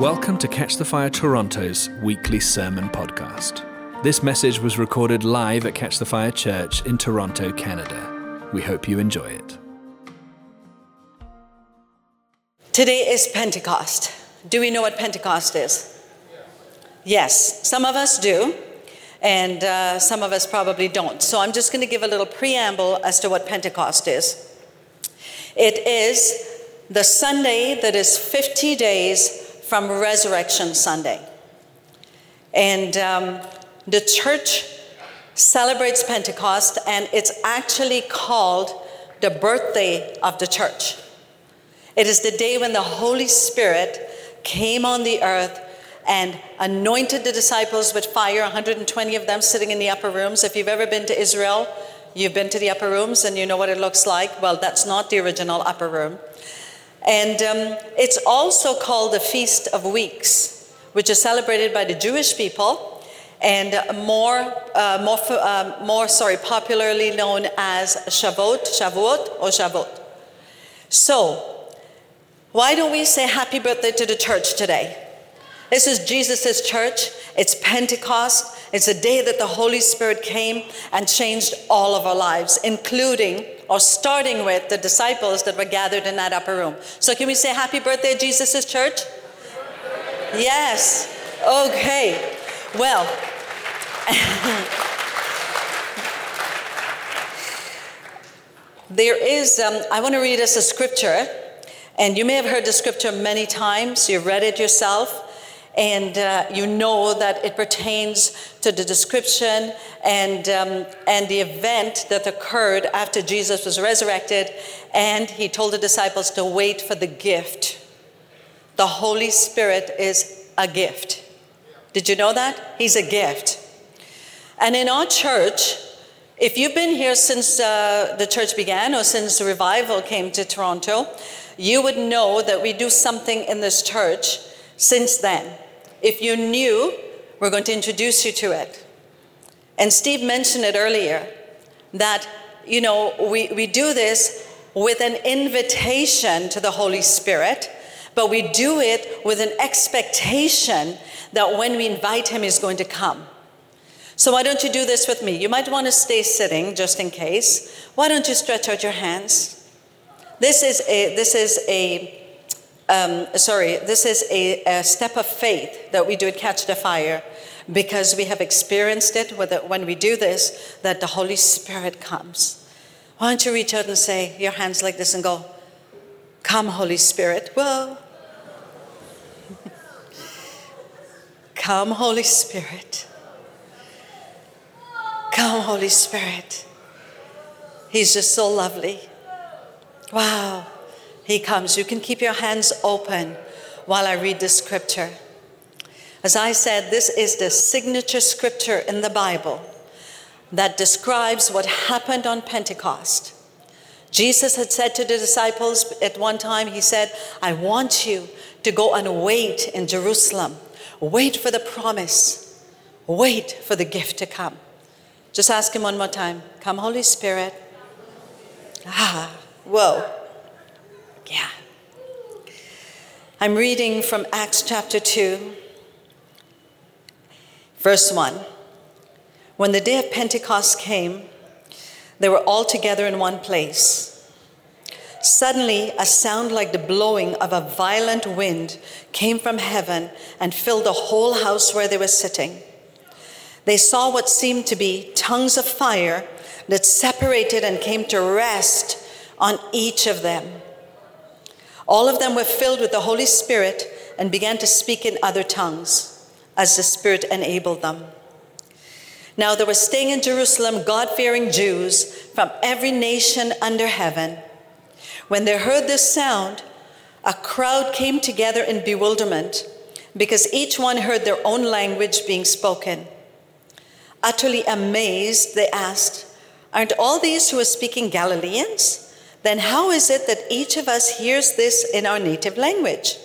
Welcome to Catch the Fire Toronto's weekly sermon podcast. This message was recorded live at Catch the Fire Church in Toronto, Canada. We hope you enjoy it. Today is Pentecost. Do we know what Pentecost is? Yes, some of us do, and uh, some of us probably don't. So I'm just going to give a little preamble as to what Pentecost is. It is the Sunday that is 50 days from Resurrection Sunday. And um, the church celebrates Pentecost, and it's actually called the birthday of the church. It is the day when the Holy Spirit came on the earth and anointed the disciples with fire, 120 of them sitting in the upper rooms. If you've ever been to Israel, you've been to the upper rooms and you know what it looks like. Well, that's not the original upper room. And um, it's also called the Feast of Weeks, which is celebrated by the Jewish people and more, uh, more, uh, more sorry, popularly known as Shavuot, Shavuot or Shavuot. So, why don't we say happy birthday to the church today? This is Jesus' church. It's Pentecost. It's a day that the Holy Spirit came and changed all of our lives, including or starting with the disciples that were gathered in that upper room. So, can we say happy birthday, Jesus' church? Yes. Okay. Well, there is, um, I want to read us a scripture, and you may have heard the scripture many times, you've read it yourself and uh, you know that it pertains to the description and, um, and the event that occurred after Jesus was resurrected, and he told the disciples to wait for the gift. The Holy Spirit is a gift. Did you know that? He's a gift. And in our church, if you've been here since uh, the church began or since the revival came to Toronto, you would know that we do something in this church since then. If you're new, we're going to introduce you to it. And Steve mentioned it earlier that, you know, we, we do this with an invitation to the Holy Spirit, but we do it with an expectation that when we invite Him, He's going to come. So, why don't you do this with me? You might want to stay sitting just in case. Why don't you stretch out your hands? This is a, this is a um, sorry, this is a, a, step of faith that we do at Catch the Fire because we have experienced it when we do this, that the Holy Spirit comes. Why don't you reach out and say your hands like this and go, Come, Holy Spirit. Whoa. Come, Holy Spirit. Come, Holy Spirit. He's just so lovely. Wow. He comes. You can keep your hands open while I read the scripture. As I said, this is the signature scripture in the Bible that describes what happened on Pentecost. Jesus had said to the disciples at one time, He said, I want you to go and wait in Jerusalem. Wait for the promise. Wait for the gift to come. Just ask Him one more time. Come, Holy Spirit. Ah, whoa. Yeah. I'm reading from Acts chapter 2, verse 1. When the day of Pentecost came, they were all together in one place. Suddenly, a sound like the blowing of a violent wind came from heaven and filled the whole house where they were sitting. They saw what seemed to be tongues of fire that separated and came to rest on each of them. All of them were filled with the Holy Spirit and began to speak in other tongues as the Spirit enabled them. Now there were staying in Jerusalem God fearing Jews from every nation under heaven. When they heard this sound, a crowd came together in bewilderment because each one heard their own language being spoken. Utterly amazed, they asked, Aren't all these who are speaking Galileans? Then how is it that each of us hears this in our native language?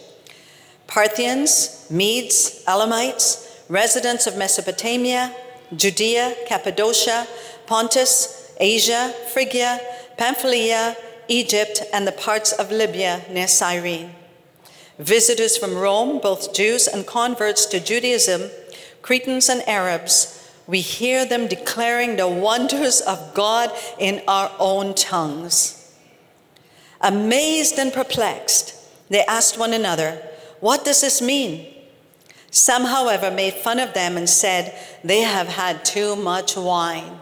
Parthians, Medes, Elamites, residents of Mesopotamia, Judea, Cappadocia, Pontus, Asia, Phrygia, Pamphylia, Egypt, and the parts of Libya near Cyrene. visitors from Rome, both Jews and converts to Judaism, Cretans and Arabs, we hear them declaring the wonders of God in our own tongues. Amazed and perplexed, they asked one another, What does this mean? Some, however, made fun of them and said, They have had too much wine.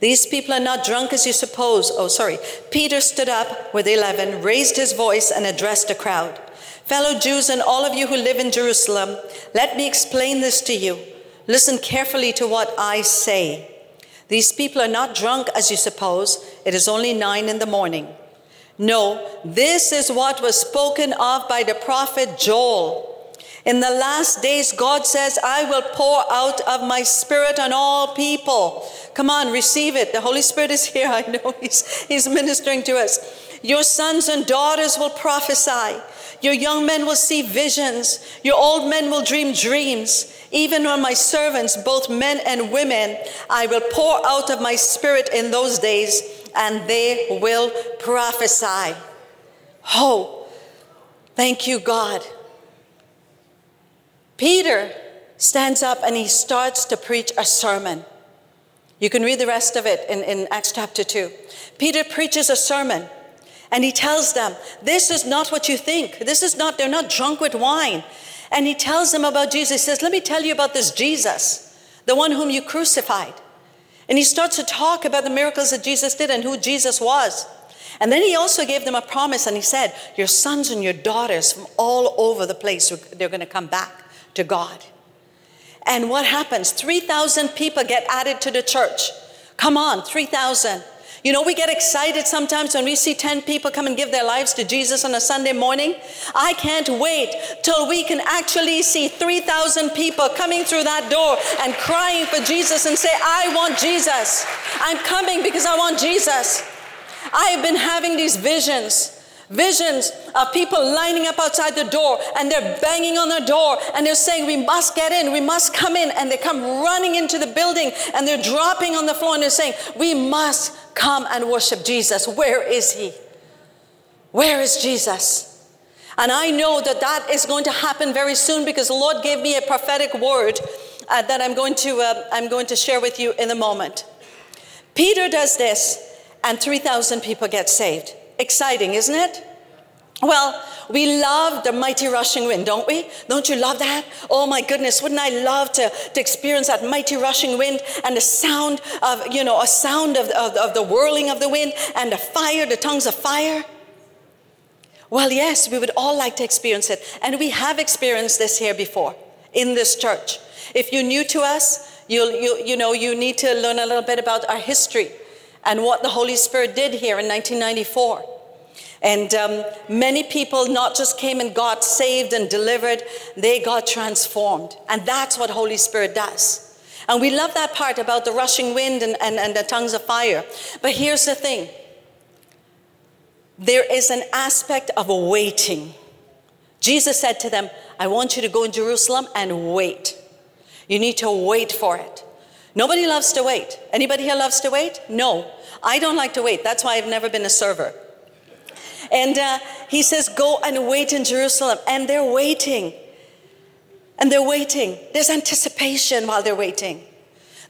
These people are not drunk as you suppose. Oh, sorry. Peter stood up with 11, raised his voice, and addressed the crowd. Fellow Jews and all of you who live in Jerusalem, let me explain this to you. Listen carefully to what I say. These people are not drunk as you suppose. It is only nine in the morning. No, this is what was spoken of by the prophet Joel. In the last days, God says, I will pour out of my spirit on all people. Come on, receive it. The Holy Spirit is here. I know He's, he's ministering to us. Your sons and daughters will prophesy. Your young men will see visions. Your old men will dream dreams. Even on my servants, both men and women, I will pour out of my spirit in those days, and they will prophesy. Oh, thank you, God. Peter stands up and he starts to preach a sermon. You can read the rest of it in, in Acts chapter 2. Peter preaches a sermon. And he tells them, This is not what you think. This is not, they're not drunk with wine. And he tells them about Jesus. He says, Let me tell you about this Jesus, the one whom you crucified. And he starts to talk about the miracles that Jesus did and who Jesus was. And then he also gave them a promise and he said, Your sons and your daughters from all over the place, they're going to come back to God. And what happens? 3,000 people get added to the church. Come on, 3,000. You know, we get excited sometimes when we see 10 people come and give their lives to Jesus on a Sunday morning. I can't wait till we can actually see 3,000 people coming through that door and crying for Jesus and say, I want Jesus. I'm coming because I want Jesus. I have been having these visions visions of people lining up outside the door and they're banging on the door and they're saying, We must get in, we must come in. And they come running into the building and they're dropping on the floor and they're saying, We must come and worship Jesus. Where is he? Where is Jesus? And I know that that is going to happen very soon because the Lord gave me a prophetic word uh, that I'm going to uh, I'm going to share with you in a moment. Peter does this, and 3,000 people get saved. Exciting, isn't it? Well, we love the mighty rushing wind, don't we? Don't you love that? Oh my goodness, wouldn't I love to, to experience that mighty rushing wind and the sound of, you know, a sound of, of, of the whirling of the wind and the fire, the tongues of fire? Well, yes, we would all like to experience it. And we have experienced this here before in this church. If you're new to us, you'll, you, you know, you need to learn a little bit about our history and what the Holy Spirit did here in 1994. And um, many people not just came and got saved and delivered, they got transformed. And that's what Holy Spirit does. And we love that part about the rushing wind and, and, and the tongues of fire. But here's the thing there is an aspect of waiting. Jesus said to them, I want you to go in Jerusalem and wait. You need to wait for it. Nobody loves to wait. Anybody here loves to wait? No. I don't like to wait. That's why I've never been a server. And uh, he says, Go and wait in Jerusalem. And they're waiting. And they're waiting. There's anticipation while they're waiting.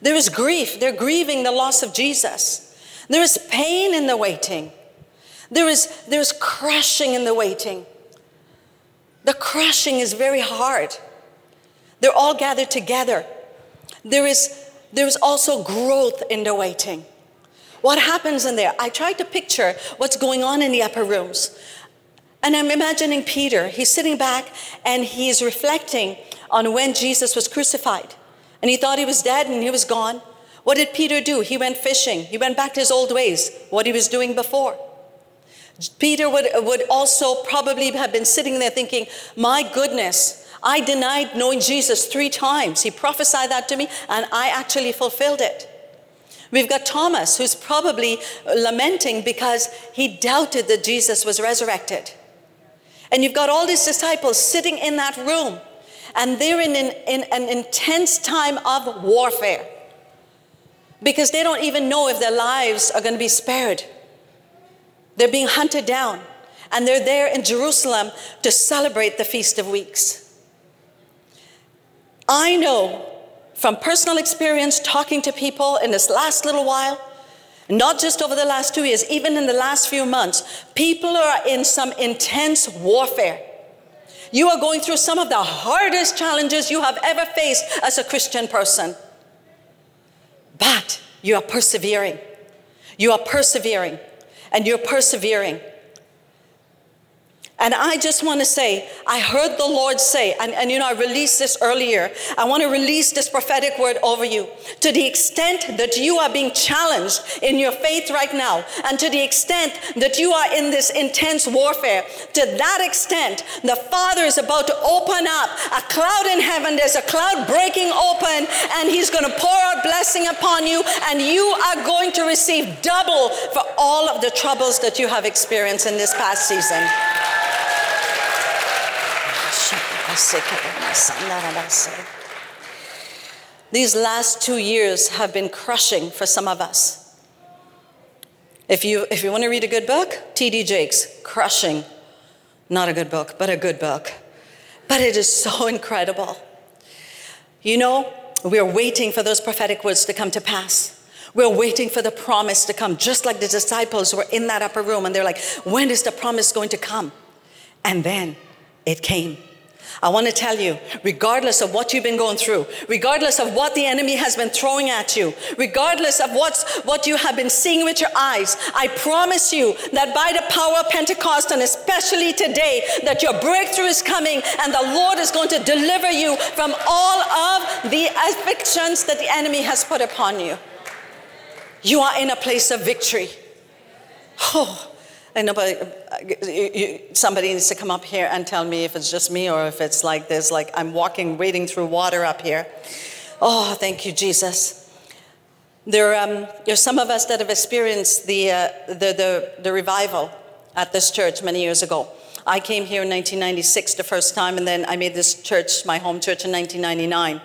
There is grief. They're grieving the loss of Jesus. There is pain in the waiting. There is there's crushing in the waiting. The crushing is very hard. They're all gathered together. There is there's also growth in the waiting. What happens in there? I tried to picture what's going on in the upper rooms. And I'm imagining Peter, he's sitting back and he's reflecting on when Jesus was crucified. And he thought he was dead and he was gone. What did Peter do? He went fishing. He went back to his old ways, what he was doing before. Peter would, would also probably have been sitting there thinking, My goodness, I denied knowing Jesus three times. He prophesied that to me, and I actually fulfilled it. We've got Thomas, who's probably lamenting because he doubted that Jesus was resurrected. And you've got all these disciples sitting in that room, and they're in an, in an intense time of warfare because they don't even know if their lives are going to be spared. They're being hunted down. And they're there in Jerusalem to celebrate the Feast of Weeks. I know from personal experience talking to people in this last little while, not just over the last two years, even in the last few months, people are in some intense warfare. You are going through some of the hardest challenges you have ever faced as a Christian person. But you are persevering. You are persevering. And you're persevering. And I just want to say, I heard the Lord say, and, and you know, I released this earlier. I want to release this prophetic word over you. To the extent that you are being challenged in your faith right now, and to the extent that you are in this intense warfare, to that extent, the Father is about to open up a cloud in heaven. There's a cloud breaking open, and He's going to pour out blessing upon you, and you are going to receive double for all of the troubles that you have experienced in this past season. These last two years have been crushing for some of us. If you, if you want to read a good book, T.D. Jakes, Crushing. Not a good book, but a good book. But it is so incredible. You know, we're waiting for those prophetic words to come to pass. We're waiting for the promise to come, just like the disciples were in that upper room and they're like, when is the promise going to come? And then it came. I want to tell you, regardless of what you've been going through, regardless of what the enemy has been throwing at you, regardless of what's, what you have been seeing with your eyes, I promise you that by the power of Pentecost and especially today, that your breakthrough is coming and the Lord is going to deliver you from all of the afflictions that the enemy has put upon you. You are in a place of victory. Oh, and nobody, somebody needs to come up here and tell me if it's just me or if it's like this, like I'm walking, wading through water up here. Oh, thank you, Jesus. There, um, some of us that have experienced the, uh, the, the, the revival at this church many years ago. I came here in 1996 the first time, and then I made this church my home church in 1999.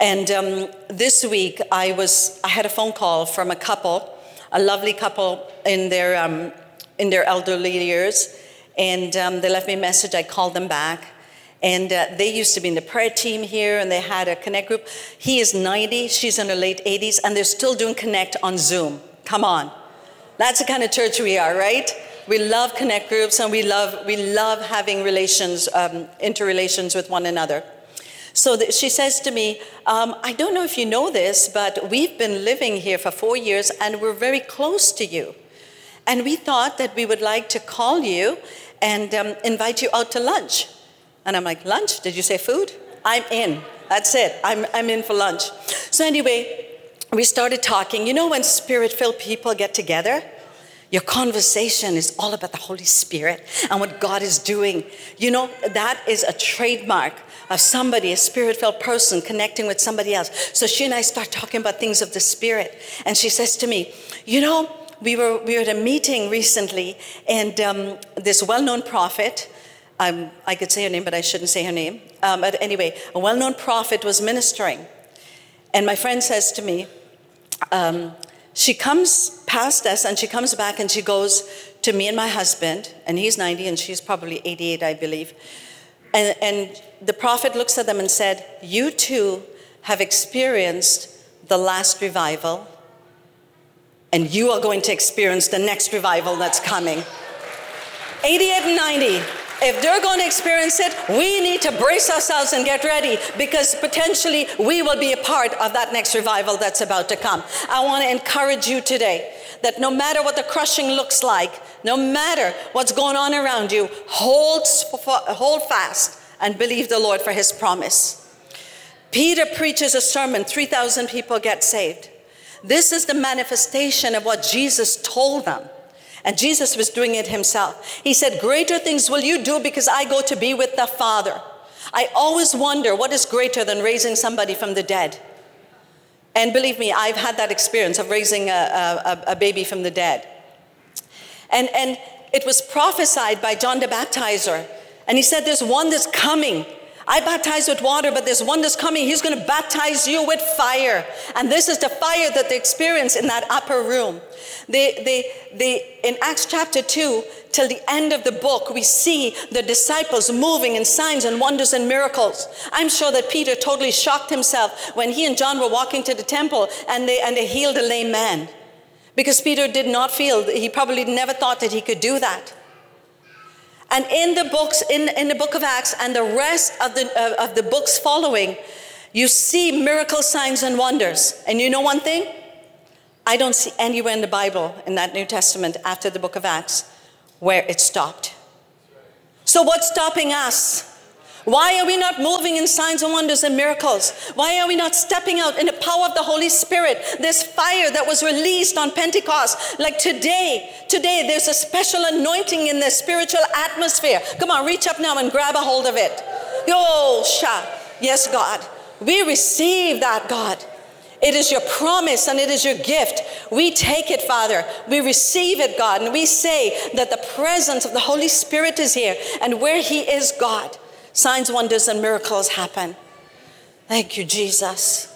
And um, this week, I was I had a phone call from a couple a lovely couple in their, um, in their elderly years. And um, they left me a message. I called them back. And uh, they used to be in the prayer team here, and they had a Connect group. He is 90, she's in her late 80s, and they're still doing Connect on Zoom. Come on. That's the kind of church we are, right? We love Connect groups, and we love, we love having relations, um, interrelations with one another. So she says to me, um, I don't know if you know this, but we've been living here for four years and we're very close to you. And we thought that we would like to call you and um, invite you out to lunch. And I'm like, Lunch? Did you say food? I'm in. That's it. I'm, I'm in for lunch. So, anyway, we started talking. You know, when spirit filled people get together? Your conversation is all about the Holy Spirit and what God is doing. You know, that is a trademark of somebody, a spirit filled person connecting with somebody else. So she and I start talking about things of the Spirit. And she says to me, You know, we were, we were at a meeting recently, and um, this well known prophet, um, I could say her name, but I shouldn't say her name. Um, but anyway, a well known prophet was ministering. And my friend says to me, um, she comes past us and she comes back and she goes to me and my husband, and he's 90 and she's probably 88, I believe. And, and the prophet looks at them and said, You too have experienced the last revival, and you are going to experience the next revival that's coming. 88 and 90. If they're going to experience it, we need to brace ourselves and get ready because potentially we will be a part of that next revival that's about to come. I want to encourage you today that no matter what the crushing looks like, no matter what's going on around you, hold, hold fast and believe the Lord for his promise. Peter preaches a sermon, 3,000 people get saved. This is the manifestation of what Jesus told them. And Jesus was doing it himself. He said, Greater things will you do because I go to be with the Father. I always wonder what is greater than raising somebody from the dead. And believe me, I've had that experience of raising a, a, a baby from the dead. And, and it was prophesied by John the Baptizer. And he said, There's one that's coming I baptize with water, but there's one that's coming. He's going to baptize you with fire. And this is the fire that they experience in that upper room. They, they, they, in Acts chapter 2, till the end of the book, we see the disciples moving in signs and wonders and miracles. I'm sure that Peter totally shocked himself when he and John were walking to the temple and they, and they healed a lame man. Because Peter did not feel, he probably never thought that he could do that. And in the books, in, in the book of Acts and the rest of the, uh, of the books following, you see miracle signs and wonders. And you know one thing? I don't see anywhere in the Bible, in that New Testament, after the book of Acts, where it stopped. So, what's stopping us? Why are we not moving in signs and wonders and miracles? Why are we not stepping out in the power of the Holy Spirit? This fire that was released on Pentecost, like today, today there's a special anointing in the spiritual atmosphere. Come on, reach up now and grab a hold of it. Sha. Yes, God. We receive that, God. It is your promise and it is your gift. We take it, Father. We receive it, God, and we say that the presence of the Holy Spirit is here, and where He is, God, signs, wonders, and miracles happen. Thank you, Jesus.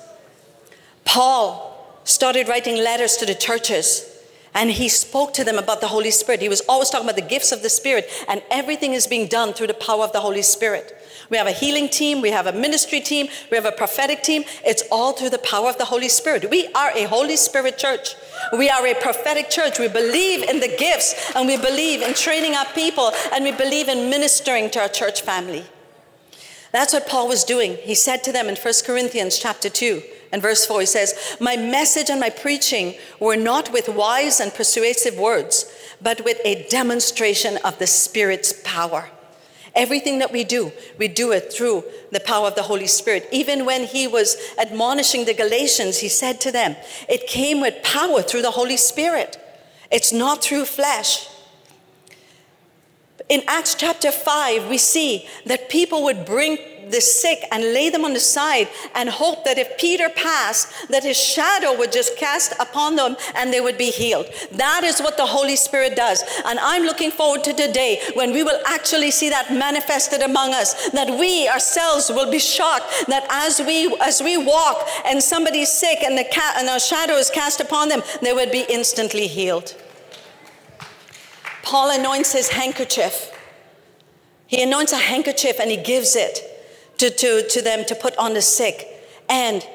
Paul started writing letters to the churches and he spoke to them about the Holy Spirit. He was always talking about the gifts of the Spirit, and everything is being done through the power of the Holy Spirit. We have a healing team, we have a ministry team, we have a prophetic team. It's all through the power of the Holy Spirit. We are a Holy Spirit church. We are a prophetic church. We believe in the gifts, and we believe in training our people, and we believe in ministering to our church family. That's what Paul was doing. He said to them in 1 Corinthians chapter 2 and verse 4, he says, My message and my preaching were not with wise and persuasive words, but with a demonstration of the Spirit's power. Everything that we do, we do it through the power of the Holy Spirit. Even when he was admonishing the Galatians, he said to them, It came with power through the Holy Spirit. It's not through flesh. In Acts chapter 5, we see that people would bring the sick and lay them on the side and hope that if Peter passed, that his shadow would just cast upon them and they would be healed. That is what the Holy Spirit does. And I'm looking forward to the day when we will actually see that manifested among us, that we ourselves will be shocked that as we as we walk and somebody's sick and the cat and our shadow is cast upon them, they would be instantly healed. Paul anoints his handkerchief. He anoints a handkerchief and he gives it to, to, to them to put on the sick, and,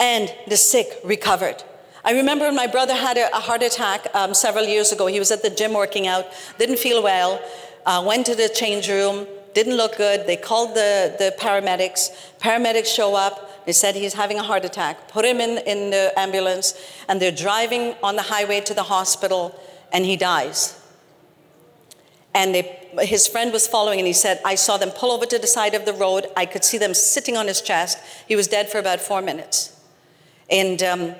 and the sick recovered. I remember when my brother had a, a heart attack um, several years ago. He was at the gym working out, didn't feel well, uh, went to the change room, didn't look good. They called the, the paramedics. Paramedics show up. They said he's having a heart attack. Put him in, in the ambulance, and they're driving on the highway to the hospital, and he dies. And they, his friend was following, and he said, I saw them pull over to the side of the road. I could see them sitting on his chest. He was dead for about four minutes. And, um,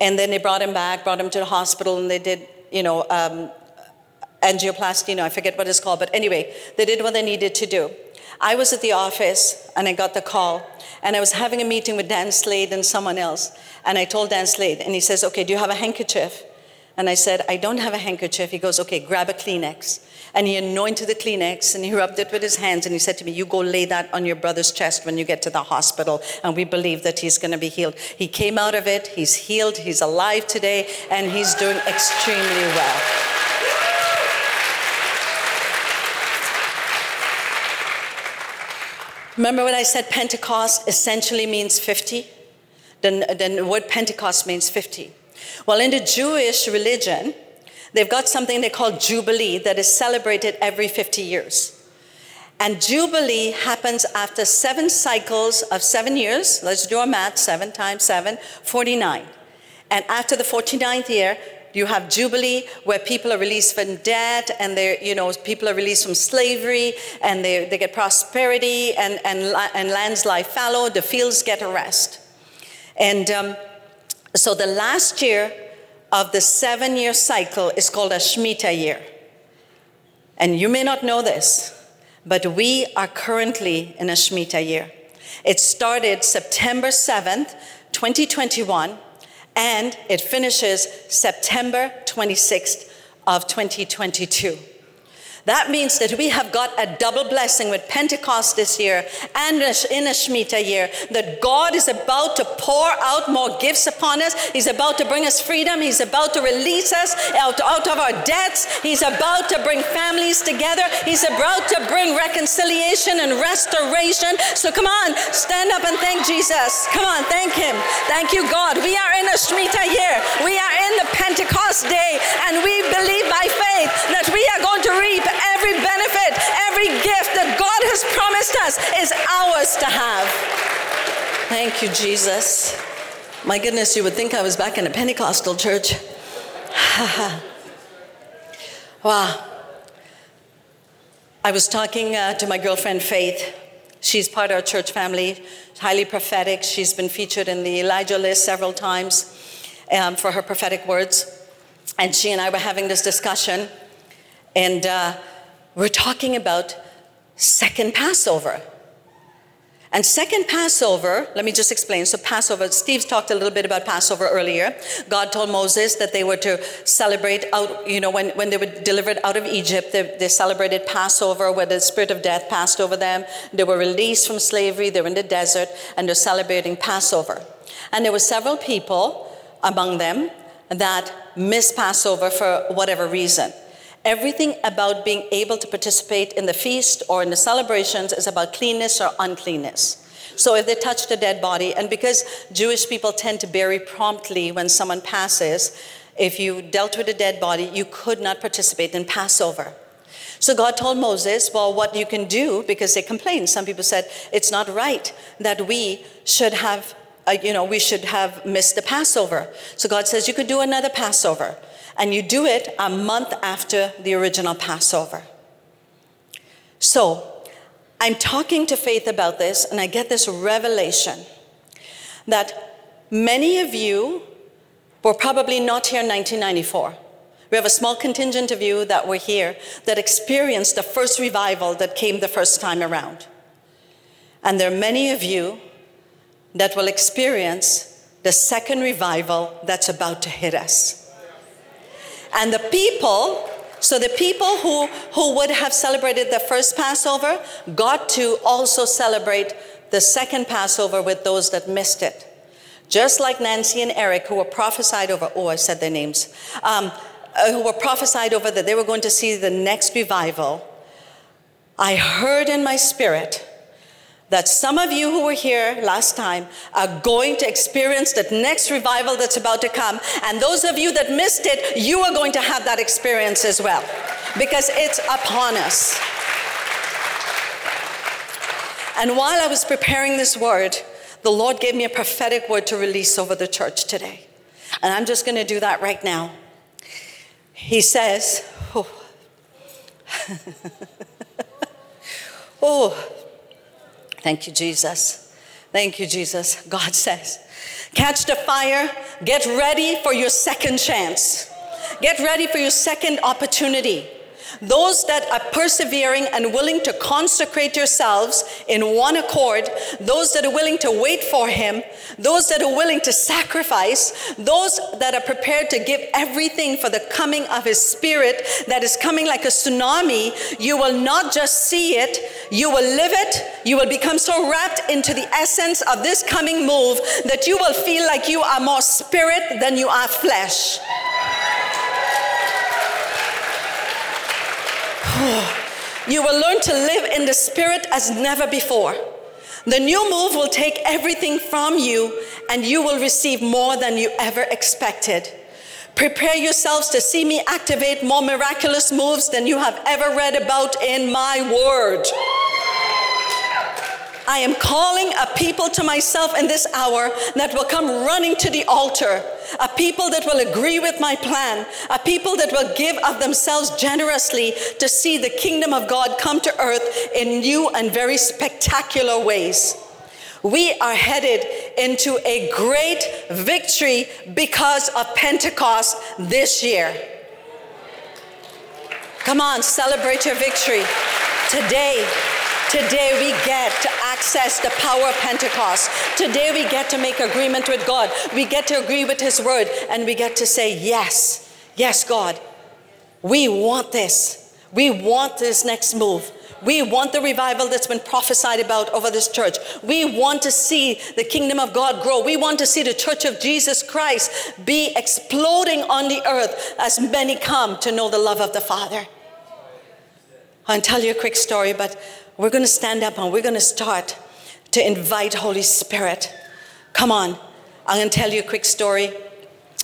and then they brought him back, brought him to the hospital, and they did, you know, um, angioplasty, you know, I forget what it's called. But anyway, they did what they needed to do. I was at the office, and I got the call. And I was having a meeting with Dan Slade and someone else. And I told Dan Slade, and he says, Okay, do you have a handkerchief? And I said, I don't have a handkerchief. He goes, Okay, grab a Kleenex. And he anointed the Kleenex and he rubbed it with his hands and he said to me, You go lay that on your brother's chest when you get to the hospital. And we believe that he's going to be healed. He came out of it, he's healed, he's alive today, and he's doing extremely well. Remember when I said Pentecost essentially means 50? Then, then the word Pentecost means 50. Well, in the Jewish religion, They've got something they call Jubilee that is celebrated every 50 years. And Jubilee happens after seven cycles of seven years. Let's do our math seven times seven, 49. And after the 49th year, you have Jubilee where people are released from debt and they're, you know, people are released from slavery and they, they get prosperity and, and, and lands lie fallow, the fields get a rest. And um, so the last year of the seven year cycle is called a Shemitah year. And you may not know this, but we are currently in a Shemitah year. It started September 7th, 2021, and it finishes September 26th of 2022. That means that we have got a double blessing with Pentecost this year and in a Shemitah year, that God is about to pour out more gifts upon us. He's about to bring us freedom. He's about to release us out, out of our debts. He's about to bring families together. He's about to bring reconciliation and restoration. So come on, stand up and thank Jesus. Come on, thank Him. Thank you, God. We are in a Shemitah year. We are in Pentecost day, and we believe by faith that we are going to reap every benefit, every gift that God has promised us is ours to have. Thank you, Jesus. My goodness, you would think I was back in a Pentecostal church. wow. I was talking uh, to my girlfriend Faith. She's part of our church family, highly prophetic. She's been featured in the Elijah list several times um, for her prophetic words. And she and I were having this discussion. And uh, we're talking about second Passover. And second Passover, let me just explain. So, Passover, Steve's talked a little bit about Passover earlier. God told Moses that they were to celebrate out, you know, when, when they were delivered out of Egypt, they, they celebrated Passover where the spirit of death passed over them. They were released from slavery, they were in the desert, and they're celebrating Passover. And there were several people among them that miss Passover for whatever reason. Everything about being able to participate in the feast or in the celebrations is about cleanness or uncleanness. So if they touched a dead body, and because Jewish people tend to bury promptly when someone passes, if you dealt with a dead body, you could not participate in Passover. So God told Moses, well, what you can do, because they complained. Some people said, it's not right that we should have, uh, you know, we should have missed the Passover. So God says, you could do another Passover and you do it a month after the original Passover. So, I'm talking to Faith about this, and I get this revelation that many of you were probably not here in 1994. We have a small contingent of you that were here that experienced the first revival that came the first time around. And there are many of you that will experience the second revival that's about to hit us. And the people, so the people who, who would have celebrated the first Passover got to also celebrate the second Passover with those that missed it. Just like Nancy and Eric, who were prophesied over, oh, I said their names, um, uh, who were prophesied over that they were going to see the next revival. I heard in my spirit that some of you who were here last time are going to experience that next revival that's about to come. And those of you that missed it, you are going to have that experience as well because it's upon us. And while I was preparing this word, the Lord gave me a prophetic word to release over the church today. And I'm just going to do that right now. He says, oh, oh Thank you, Jesus. Thank you, Jesus. God says, catch the fire, get ready for your second chance, get ready for your second opportunity. Those that are persevering and willing to consecrate yourselves in one accord, those that are willing to wait for Him, those that are willing to sacrifice, those that are prepared to give everything for the coming of His Spirit that is coming like a tsunami, you will not just see it, you will live it, you will become so wrapped into the essence of this coming move that you will feel like you are more spirit than you are flesh. Oh, you will learn to live in the Spirit as never before. The new move will take everything from you, and you will receive more than you ever expected. Prepare yourselves to see me activate more miraculous moves than you have ever read about in my word. I am calling a people to myself in this hour that will come running to the altar, a people that will agree with my plan, a people that will give of themselves generously to see the kingdom of God come to earth in new and very spectacular ways. We are headed into a great victory because of Pentecost this year. Come on, celebrate your victory today. Today we get to access the power of Pentecost. Today we get to make agreement with God. We get to agree with His word and we get to say, Yes, yes, God, we want this. We want this next move. We want the revival that's been prophesied about over this church. We want to see the kingdom of God grow. We want to see the church of Jesus Christ be exploding on the earth as many come to know the love of the Father. I'll tell you a quick story, but we're going to stand up and we're going to start to invite Holy Spirit. Come on. I'm going to tell you a quick story.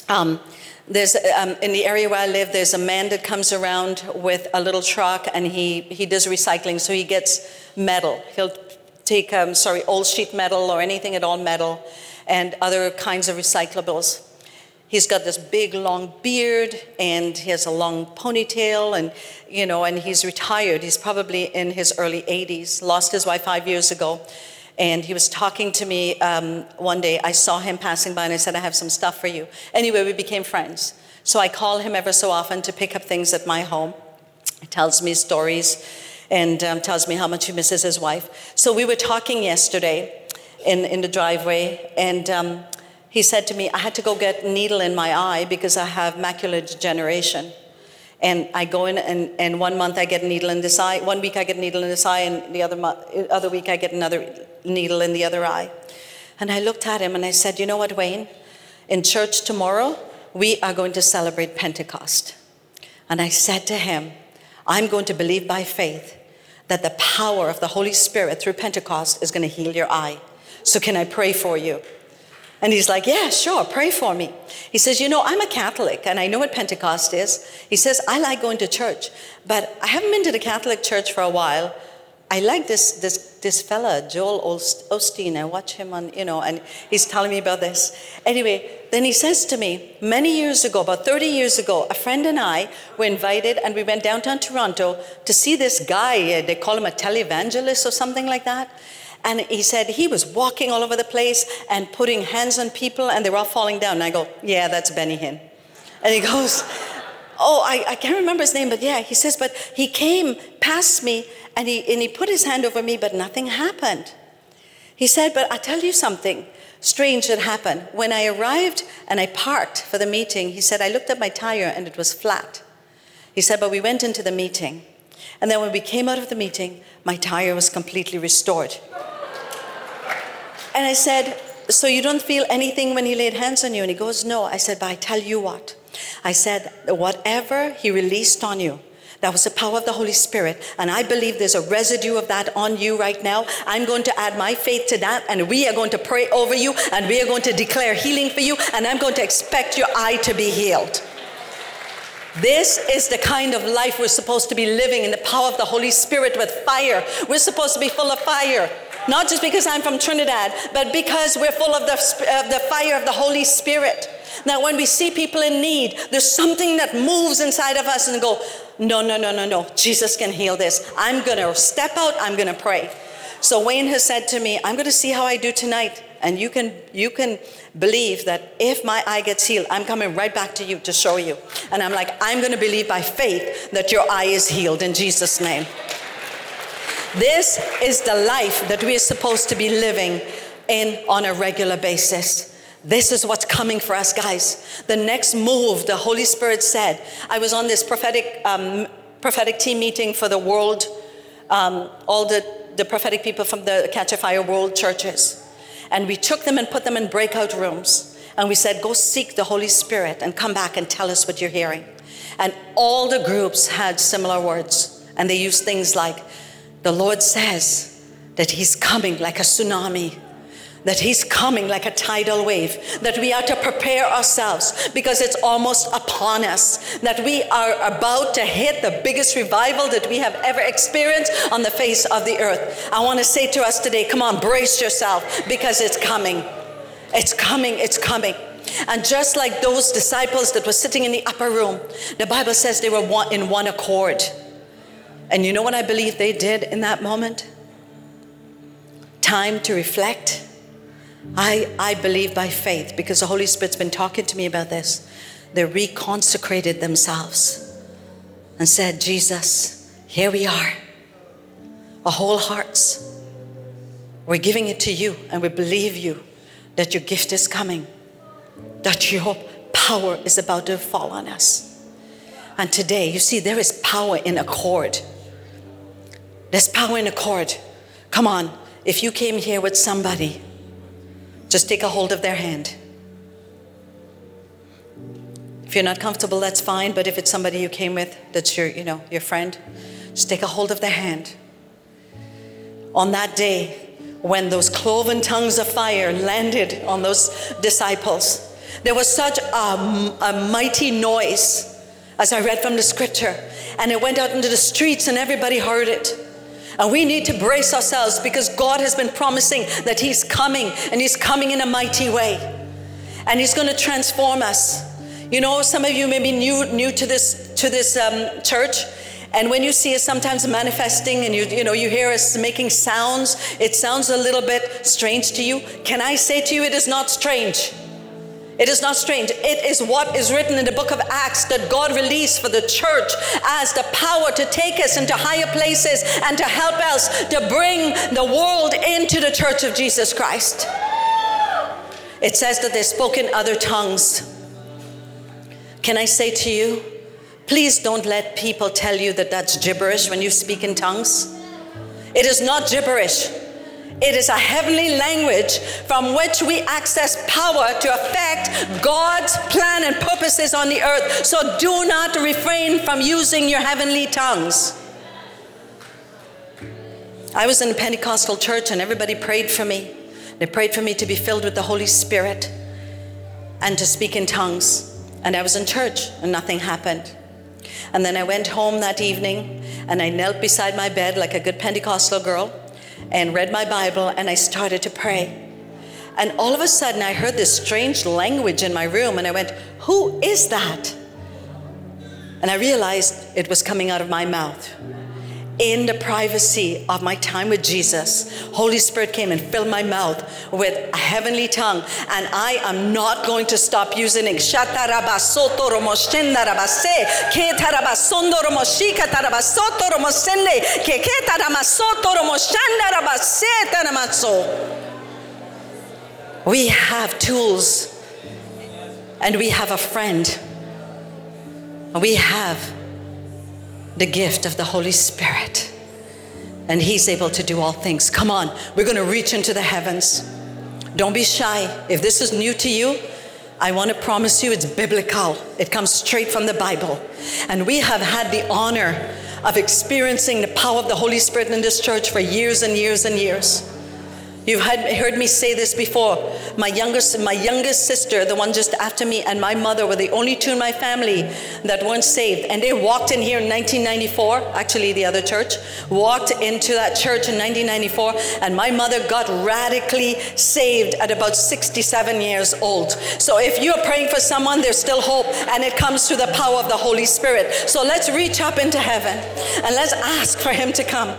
Um, there's um, in the area where I live, there's a man that comes around with a little truck, and he he does recycling. So he gets metal. He'll take um, sorry old sheet metal or anything at all metal, and other kinds of recyclables. He's got this big long beard, and he has a long ponytail, and you know, and he's retired. He's probably in his early 80s. Lost his wife five years ago and he was talking to me um, one day. I saw him passing by and I said, I have some stuff for you. Anyway, we became friends. So I call him ever so often to pick up things at my home. He tells me stories and um, tells me how much he misses his wife. So we were talking yesterday in, in the driveway, and um, he said to me, I had to go get a needle in my eye because I have macular degeneration. And I go in, and, and one month I get a needle in this eye, one week I get a needle in this eye, and the other, mo- other week I get another needle in the other eye. And I looked at him and I said, You know what, Wayne? In church tomorrow, we are going to celebrate Pentecost. And I said to him, I'm going to believe by faith that the power of the Holy Spirit through Pentecost is going to heal your eye. So, can I pray for you? And he's like, Yeah, sure, pray for me. He says, You know, I'm a Catholic and I know what Pentecost is. He says, I like going to church, but I haven't been to the Catholic church for a while. I like this, this, this fella, Joel Osteen. I watch him on, you know, and he's telling me about this. Anyway, then he says to me, many years ago, about 30 years ago, a friend and I were invited and we went downtown Toronto to see this guy. Uh, they call him a televangelist or something like that. And he said he was walking all over the place and putting hands on people and they were all falling down. And I go, yeah, that's Benny Hinn. And he goes, oh, I, I can't remember his name, but yeah, he says, but he came past me and he, and he put his hand over me, but nothing happened. He said, but I tell you something strange that happened. When I arrived and I parked for the meeting, he said, I looked at my tire and it was flat. He said, but we went into the meeting. And then when we came out of the meeting, my tire was completely restored. And I said, So you don't feel anything when he laid hands on you? And he goes, No. I said, But I tell you what. I said, Whatever he released on you, that was the power of the Holy Spirit. And I believe there's a residue of that on you right now. I'm going to add my faith to that, and we are going to pray over you, and we are going to declare healing for you, and I'm going to expect your eye to be healed. This is the kind of life we're supposed to be living in the power of the Holy Spirit with fire. We're supposed to be full of fire. Not just because I'm from Trinidad, but because we're full of the, of the fire of the Holy Spirit. Now, when we see people in need, there's something that moves inside of us and go, no, no, no, no, no. Jesus can heal this. I'm going to step out. I'm going to pray. So Wayne has said to me, I'm going to see how I do tonight. And you can, you can believe that if my eye gets healed, I'm coming right back to you to show you. And I'm like, I'm going to believe by faith that your eye is healed in Jesus' name. This is the life that we are supposed to be living in on a regular basis. This is what's coming for us, guys. The next move, the Holy Spirit said. I was on this prophetic um, prophetic team meeting for the world, um, all the, the prophetic people from the Catch a Fire World churches. And we took them and put them in breakout rooms. And we said, go seek the Holy Spirit and come back and tell us what you're hearing. And all the groups had similar words. And they used things like, the Lord says that He's coming like a tsunami that He's coming like a tidal wave, that we are to prepare ourselves because it's almost upon us, that we are about to hit the biggest revival that we have ever experienced on the face of the earth. I want to say to us today, come on, brace yourself because it's coming. It's coming, it's coming. And just like those disciples that were sitting in the upper room, the Bible says they were one, in one accord. And you know what I believe they did in that moment? Time to reflect I, I believe by faith, because the Holy Spirit's been talking to me about this, they reconsecrated themselves and said, Jesus, here we are, our whole hearts. We're giving it to you, and we believe you that your gift is coming, that your power is about to fall on us. And today, you see, there is power in accord. There's power in accord. Come on, if you came here with somebody, just take a hold of their hand. If you're not comfortable, that's fine. But if it's somebody you came with, that's your, you know, your friend, just take a hold of their hand. On that day, when those cloven tongues of fire landed on those disciples, there was such a, a mighty noise, as I read from the scripture, and it went out into the streets, and everybody heard it. And we need to brace ourselves because God has been promising that He's coming, and He's coming in a mighty way, and He's going to transform us. You know, some of you may be new, new to this, to this um, church. And when you see us sometimes manifesting and you, you know, you hear us making sounds, it sounds a little bit strange to you. Can I say to you, it is not strange. It is not strange. It is what is written in the book of Acts that God released for the church as the power to take us into higher places and to help us to bring the world into the church of Jesus Christ. It says that they spoke in other tongues. Can I say to you, please don't let people tell you that that's gibberish when you speak in tongues. It is not gibberish. It is a heavenly language from which we access power to affect God's plan and purposes on the earth. So do not refrain from using your heavenly tongues. I was in a Pentecostal church and everybody prayed for me. They prayed for me to be filled with the Holy Spirit and to speak in tongues. And I was in church and nothing happened. And then I went home that evening and I knelt beside my bed like a good Pentecostal girl and read my Bible and I started to pray. And all of a sudden I heard this strange language in my room and I went, Who is that? And I realized it was coming out of my mouth in the privacy of my time with Jesus, Holy Spirit came and filled my mouth with a heavenly tongue, and I am not going to stop using it. We have tools, and we have a friend. We have the gift of the Holy Spirit. And He's able to do all things. Come on, we're going to reach into the heavens. Don't be shy. If this is new to you, I want to promise you it's biblical. It comes straight from the Bible. And we have had the honor of experiencing the power of the Holy Spirit in this church for years and years and years. You've heard me say this before. My youngest, my youngest sister, the one just after me, and my mother were the only two in my family that weren't saved. And they walked in here in 1994, actually the other church, walked into that church in 1994, and my mother got radically saved at about 67 years old. So if you're praying for someone, there's still hope, and it comes through the power of the Holy Spirit. So let's reach up into heaven and let's ask for Him to come.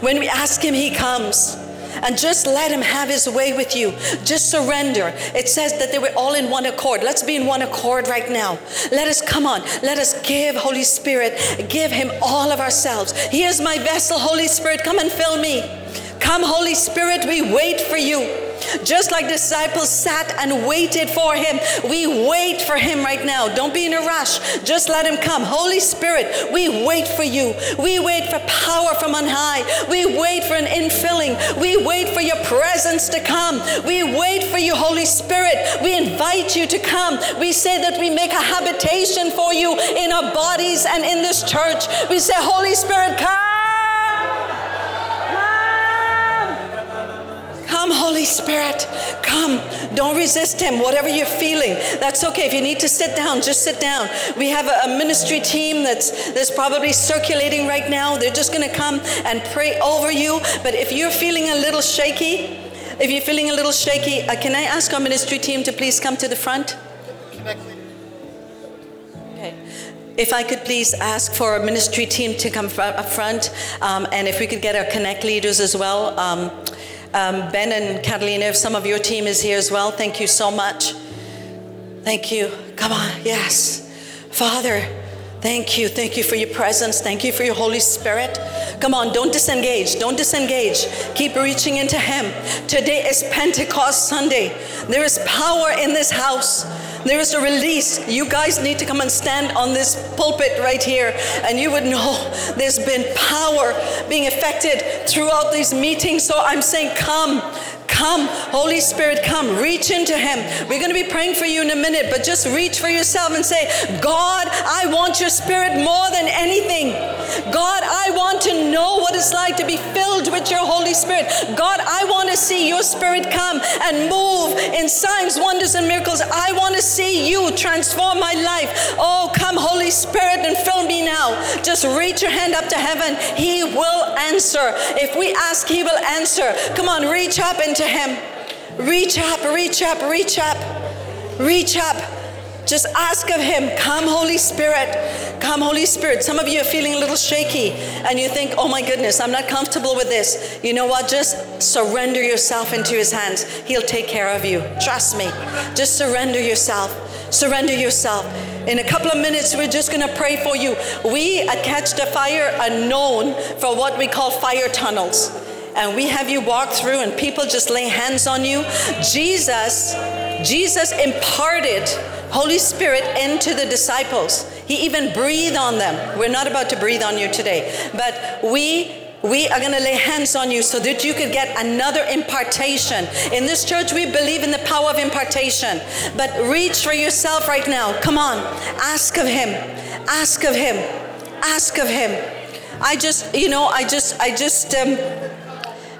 When we ask Him, He comes and just let Him have His way with you. Just surrender. It says that they were all in one accord. Let's be in one accord right now. Let us come on. Let us give Holy Spirit, give Him all of ourselves. Here's my vessel, Holy Spirit. Come and fill me. Come, Holy Spirit, we wait for you. Just like disciples sat and waited for him, we wait for him right now. Don't be in a rush. Just let him come. Holy Spirit, we wait for you. We wait for power from on high. We wait for an infilling. We wait for your presence to come. We wait for you, Holy Spirit. We invite you to come. We say that we make a habitation for you in our bodies and in this church. We say, Holy Spirit, come. Come, Holy Spirit, come. Don't resist Him, whatever you're feeling. That's okay. If you need to sit down, just sit down. We have a, ministry team that's, that's probably circulating right now. They're just going to come and pray over you. But if you're feeling a little shaky, if you're feeling a little shaky, uh, can I ask our ministry team to please come to the front? If I could please ask for our ministry team to come up front, um, and if we could get our Connect leaders as well. Um, um, ben and Catalina, if some of your team is here as well, thank you so much. Thank you. Come on, yes. Father, thank you. Thank you for your presence. Thank you for your Holy Spirit. Come on, don't disengage. Don't disengage. Keep reaching into Him. Today is Pentecost Sunday. There is power in this house. There is a release. You guys need to come and stand on this pulpit right here, and you would know there's been power being affected throughout these meetings. So I'm saying, come, Come, Holy Spirit, come. Reach into Him. We're going to be praying for you in a minute, but just reach for yourself and say, God, I want your Spirit more than anything. God, I want to know what it's like to be filled with your Holy Spirit. God, I want to see your Spirit come and move in signs, wonders, and miracles. I want to see you transform my life. Oh, come, Holy Spirit, and fill me now. Just reach your hand up to heaven. He will answer. If we ask, He will answer. Come on, reach up into Him. Reach up, reach up, reach up, reach up. Just ask of Him, Come, Holy Spirit. Come, Holy Spirit. Some of you are feeling a little shaky and you think, Oh my goodness, I'm not comfortable with this. You know what? Just surrender yourself into His hands. He'll take care of you. Trust me. Just surrender yourself. Surrender yourself. In a couple of minutes, we're just going to pray for you. We at Catch the Fire are known for what we call fire tunnels and we have you walk through and people just lay hands on you. Jesus, Jesus imparted Holy Spirit into the disciples. He even breathed on them. We're not about to breathe on you today, but we we are going to lay hands on you so that you could get another impartation. In this church, we believe in the power of impartation. But reach for yourself right now. Come on. Ask of Him. Ask of Him. Ask of Him. I just, you know, I just, I just, um,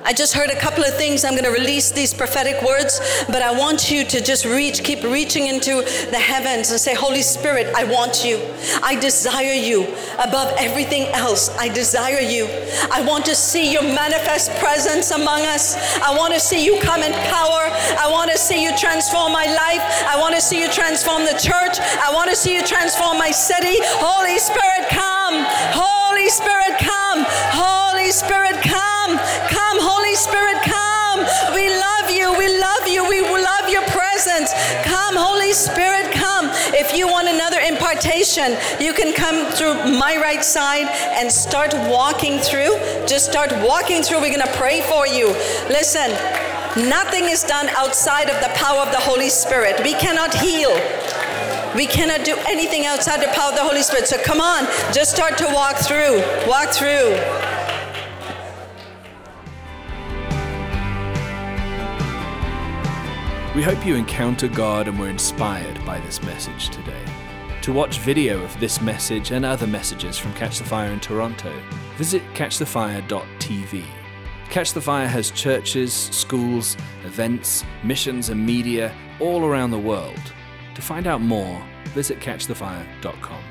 I just heard a couple of things. I'm going to release these prophetic words, but I want you to just reach, keep reaching into the heavens and say, Holy Spirit, I want you. I desire you above everything else. I desire you. I want to see your manifest presence among us. I want to see you come in power. I want to see you transform my life. I want to see you transform the church. I want to see you transform my city. Holy Spirit, come. Holy Spirit, come. Holy Spirit, come. Spirit, come. We love you. We love you. We love your presence. Come, Holy Spirit, come. If you want another impartation, you can come through my right side and start walking through. Just start walking through. We're going to pray for you. Listen, nothing is done outside of the power of the Holy Spirit. We cannot heal. We cannot do anything outside the power of the Holy Spirit. So come on, just start to walk through. Walk through. We hope you encounter God and were inspired by this message today. To watch video of this message and other messages from Catch the Fire in Toronto, visit catchthefire.tv. Catch the Fire has churches, schools, events, missions, and media all around the world. To find out more, visit catchthefire.com.